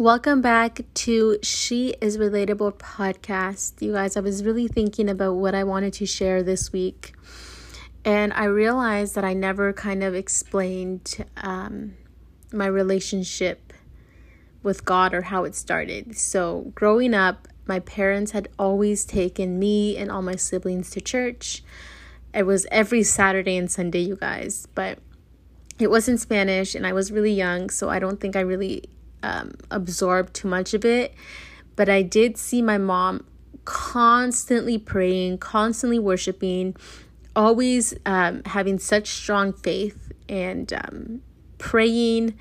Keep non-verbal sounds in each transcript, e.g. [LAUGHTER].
Welcome back to She is Relatable podcast. You guys, I was really thinking about what I wanted to share this week. And I realized that I never kind of explained um, my relationship with God or how it started. So, growing up, my parents had always taken me and all my siblings to church. It was every Saturday and Sunday, you guys, but it was in Spanish and I was really young, so I don't think I really um, absorb too much of it. But I did see my mom constantly praying, constantly worshiping, always um, having such strong faith and um, praying.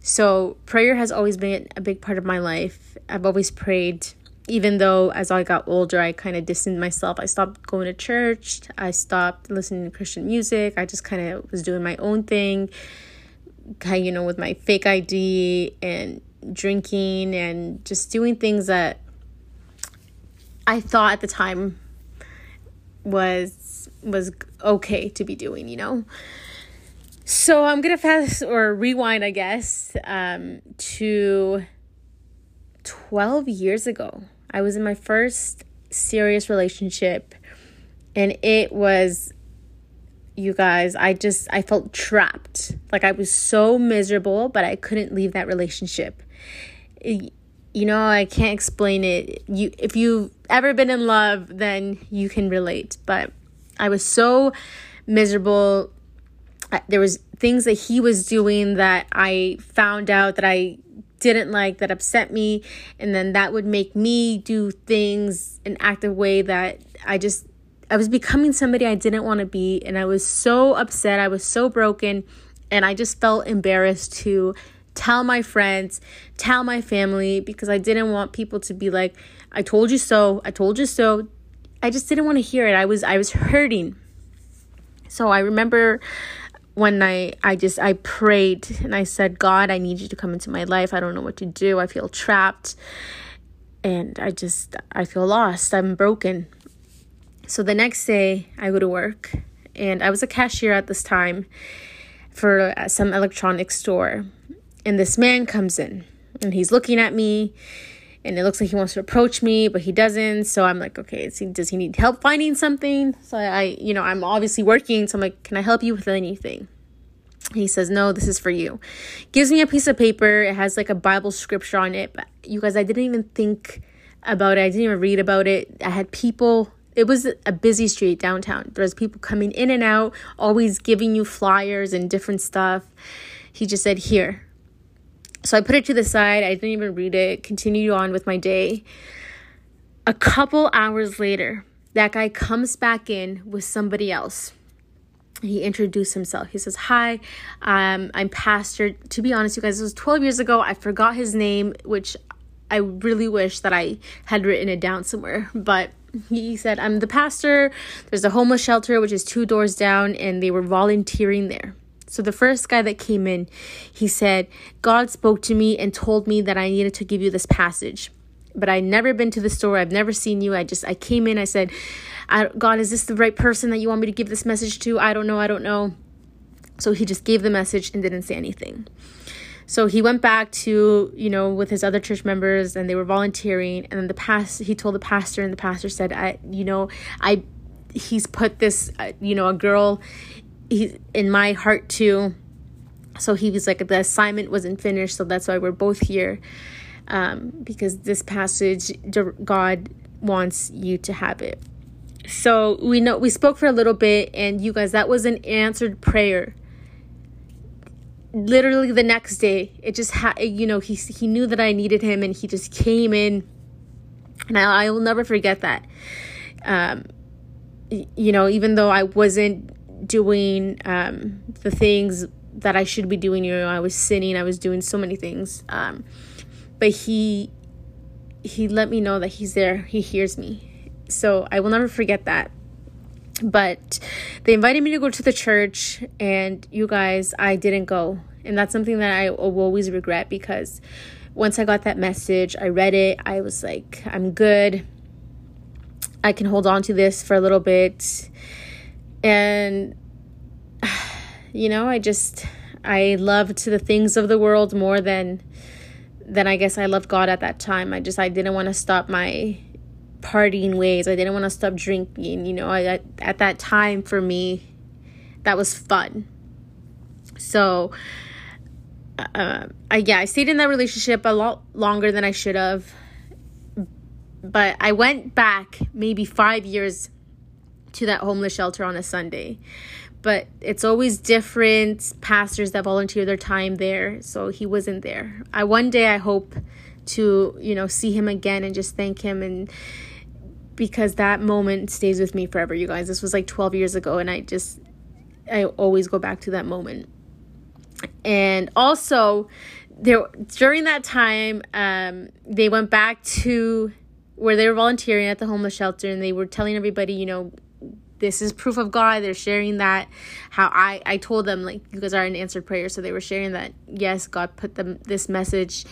So, prayer has always been a big part of my life. I've always prayed, even though as I got older, I kind of distanced myself. I stopped going to church, I stopped listening to Christian music, I just kind of was doing my own thing you know, with my fake ID and drinking and just doing things that I thought at the time was was okay to be doing, you know. So I'm gonna fast or rewind, I guess, um, to 12 years ago. I was in my first serious relationship, and it was you guys, I just I felt trapped. Like I was so miserable, but I couldn't leave that relationship. It, you know, I can't explain it. You if you've ever been in love, then you can relate. But I was so miserable. There was things that he was doing that I found out that I didn't like that upset me and then that would make me do things and act a way that I just I was becoming somebody I didn't want to be, and I was so upset. I was so broken, and I just felt embarrassed to tell my friends, tell my family, because I didn't want people to be like, "I told you so. I told you so." I just didn't want to hear it. I was I was hurting. So I remember one night I just I prayed and I said, "God, I need you to come into my life. I don't know what to do. I feel trapped." And I just I feel lost. I'm broken. So the next day, I go to work, and I was a cashier at this time for uh, some electronics store. And this man comes in, and he's looking at me, and it looks like he wants to approach me, but he doesn't. So I'm like, okay, does he need help finding something? So I, you know, I'm obviously working, so I'm like, can I help you with anything? He says, No, this is for you. Gives me a piece of paper. It has like a Bible scripture on it. But you guys, I didn't even think about it. I didn't even read about it. I had people it was a busy street downtown. There's people coming in and out, always giving you flyers and different stuff. He just said, Here. So I put it to the side. I didn't even read it, continued on with my day. A couple hours later, that guy comes back in with somebody else. He introduced himself. He says, Hi, um, I'm Pastor. To be honest, you guys, it was 12 years ago. I forgot his name, which I really wish that I had written it down somewhere. But he said, I'm the pastor. There's a homeless shelter, which is two doors down, and they were volunteering there. So the first guy that came in, he said, God spoke to me and told me that I needed to give you this passage. But I never been to the store. I've never seen you. I just I came in. I said, I, God, is this the right person that you want me to give this message to? I don't know. I don't know. So he just gave the message and didn't say anything. So he went back to, you know, with his other church members and they were volunteering. And then the past, he told the pastor, and the pastor said, I, you know, I, he's put this, uh, you know, a girl he, in my heart too. So he was like, the assignment wasn't finished. So that's why we're both here. Um, because this passage, God wants you to have it. So we know we spoke for a little bit, and you guys, that was an answered prayer literally the next day it just had you know he he knew that I needed him and he just came in. And I, I will never forget that. Um you know even though I wasn't doing um the things that I should be doing you know I was sinning I was doing so many things. Um but he he let me know that he's there. He hears me. So I will never forget that but they invited me to go to the church and you guys i didn't go. And that's something that i will always regret because once i got that message i read it i was like i'm good. I can hold on to this for a little bit. And [SIGHS] you know i just i loved the things of the world more than than I guess I loved God at that time. I just I didn't want to stop my partying ways. I didn't want to stop drinking. You know, I, at that time for me, that was fun. So, uh, I yeah, I stayed in that relationship a lot longer than I should have. But I went back maybe five years to that homeless shelter on a Sunday. But it's always different pastors that volunteer their time there. So he wasn't there. I one day I hope to, you know, see him again and just thank him and because that moment stays with me forever, you guys. This was like 12 years ago and I just I always go back to that moment. And also there during that time um they went back to where they were volunteering at the homeless shelter and they were telling everybody, you know, this is proof of God. They're sharing that how I I told them like you guys are an answered prayer, so they were sharing that yes, God put them this message,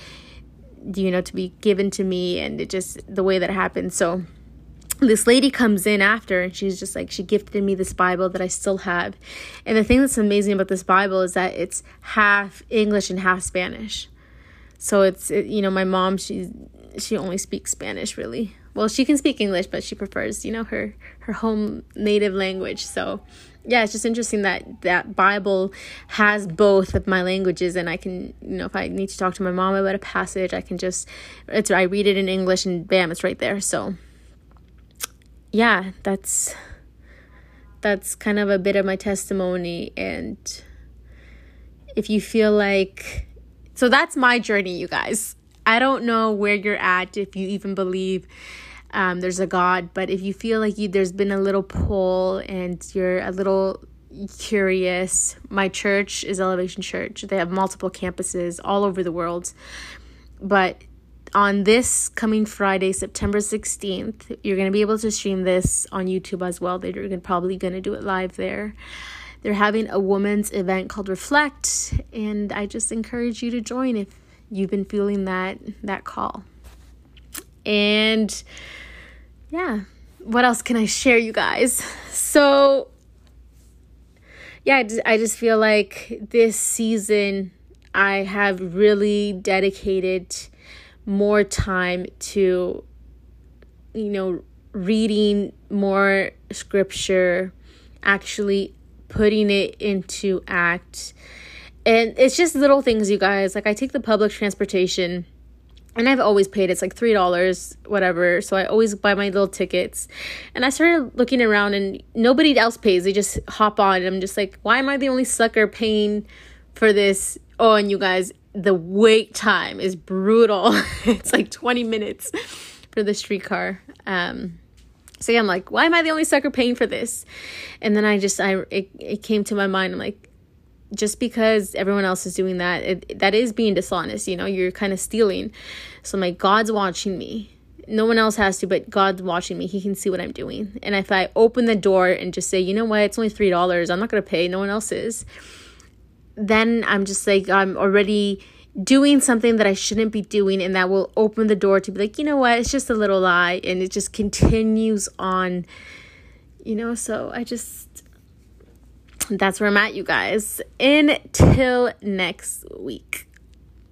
you know, to be given to me, and it just the way that happened. So this lady comes in after and she's just like she gifted me this bible that i still have. And the thing that's amazing about this bible is that it's half english and half spanish. So it's it, you know my mom she she only speaks spanish really. Well she can speak english but she prefers you know her her home native language. So yeah it's just interesting that that bible has both of my languages and i can you know if i need to talk to my mom about a passage i can just it's i read it in english and bam it's right there. So yeah that's that's kind of a bit of my testimony and if you feel like so that's my journey you guys i don't know where you're at if you even believe um, there's a God. But if you feel like you, there's been a little pull and you're a little curious, my church is Elevation Church. They have multiple campuses all over the world. But on this coming Friday, September 16th, you're going to be able to stream this on YouTube as well. They're probably going to do it live there. They're having a women's event called Reflect, and I just encourage you to join if you've been feeling that that call. And yeah, what else can I share, you guys? So, yeah, I just, I just feel like this season I have really dedicated more time to, you know, reading more scripture, actually putting it into act. And it's just little things, you guys. Like, I take the public transportation and I've always paid. It's like three dollars whatever. So I always buy my little tickets. And I started looking around and nobody else pays. They just hop on and I'm just like why am I the only sucker paying for this? Oh and you guys the wait time is brutal [LAUGHS] it's like 20 minutes for the streetcar um so yeah, I'm like why am I the only sucker paying for this and then I just I it, it came to my mind I'm like just because everyone else is doing that, it, that is being dishonest. You know, you're kind of stealing. So I'm like, God's watching me. No one else has to, but God's watching me. He can see what I'm doing. And if I open the door and just say, you know what, it's only $3, I'm not going to pay, no one else is, then I'm just like, I'm already doing something that I shouldn't be doing. And that will open the door to be like, you know what, it's just a little lie. And it just continues on, you know. So I just that's where I'm at, you guys. Until next week.